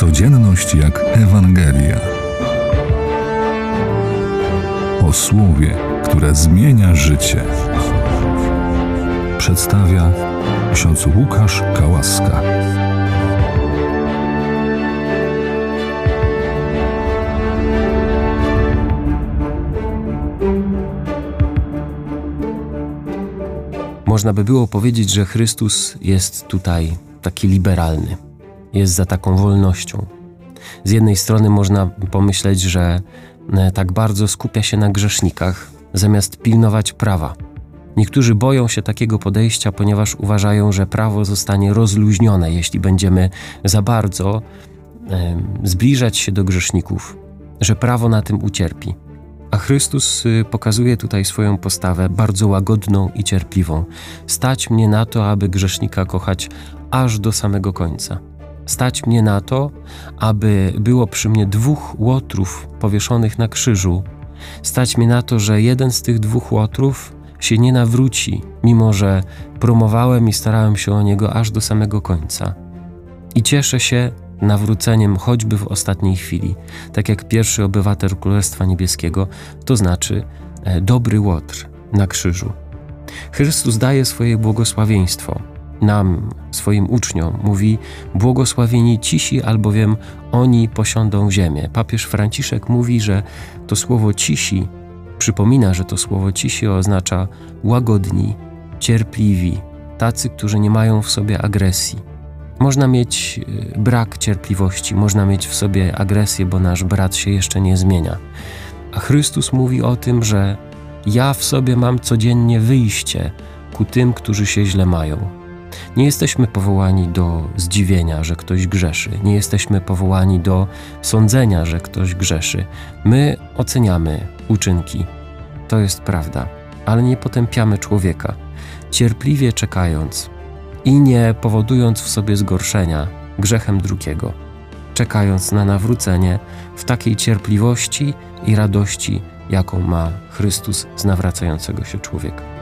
Codzienność jak Ewangelia. O słowie, które zmienia życie. Przedstawia ksiądz Łukasz Kałaska. Można by było powiedzieć, że Chrystus jest tutaj taki liberalny, jest za taką wolnością. Z jednej strony można pomyśleć, że e, tak bardzo skupia się na grzesznikach, zamiast pilnować prawa. Niektórzy boją się takiego podejścia, ponieważ uważają, że prawo zostanie rozluźnione, jeśli będziemy za bardzo e, zbliżać się do grzeszników, że prawo na tym ucierpi. A Chrystus y, pokazuje tutaj swoją postawę bardzo łagodną i cierpliwą. Stać mnie na to, aby grzesznika kochać aż do samego końca. Stać mnie na to, aby było przy mnie dwóch łotrów powieszonych na krzyżu. Stać mnie na to, że jeden z tych dwóch łotrów się nie nawróci, mimo że promowałem i starałem się o niego aż do samego końca. I cieszę się, nawróceniem choćby w ostatniej chwili, tak jak pierwszy obywatel Królestwa Niebieskiego, to znaczy e, dobry łotr na krzyżu. Chrystus daje swoje błogosławieństwo nam, swoim uczniom. Mówi: Błogosławieni cisi, albowiem oni posiądą ziemię. Papież Franciszek mówi, że to słowo cisi przypomina, że to słowo cisi oznacza łagodni, cierpliwi, tacy, którzy nie mają w sobie agresji można mieć y, brak cierpliwości, można mieć w sobie agresję, bo nasz brat się jeszcze nie zmienia. A Chrystus mówi o tym, że ja w sobie mam codziennie wyjście ku tym, którzy się źle mają. Nie jesteśmy powołani do zdziwienia, że ktoś grzeszy, nie jesteśmy powołani do sądzenia, że ktoś grzeszy. My oceniamy uczynki, to jest prawda, ale nie potępiamy człowieka, cierpliwie czekając, i nie powodując w sobie zgorszenia grzechem drugiego, czekając na nawrócenie w takiej cierpliwości i radości, jaką ma Chrystus z nawracającego się człowieka.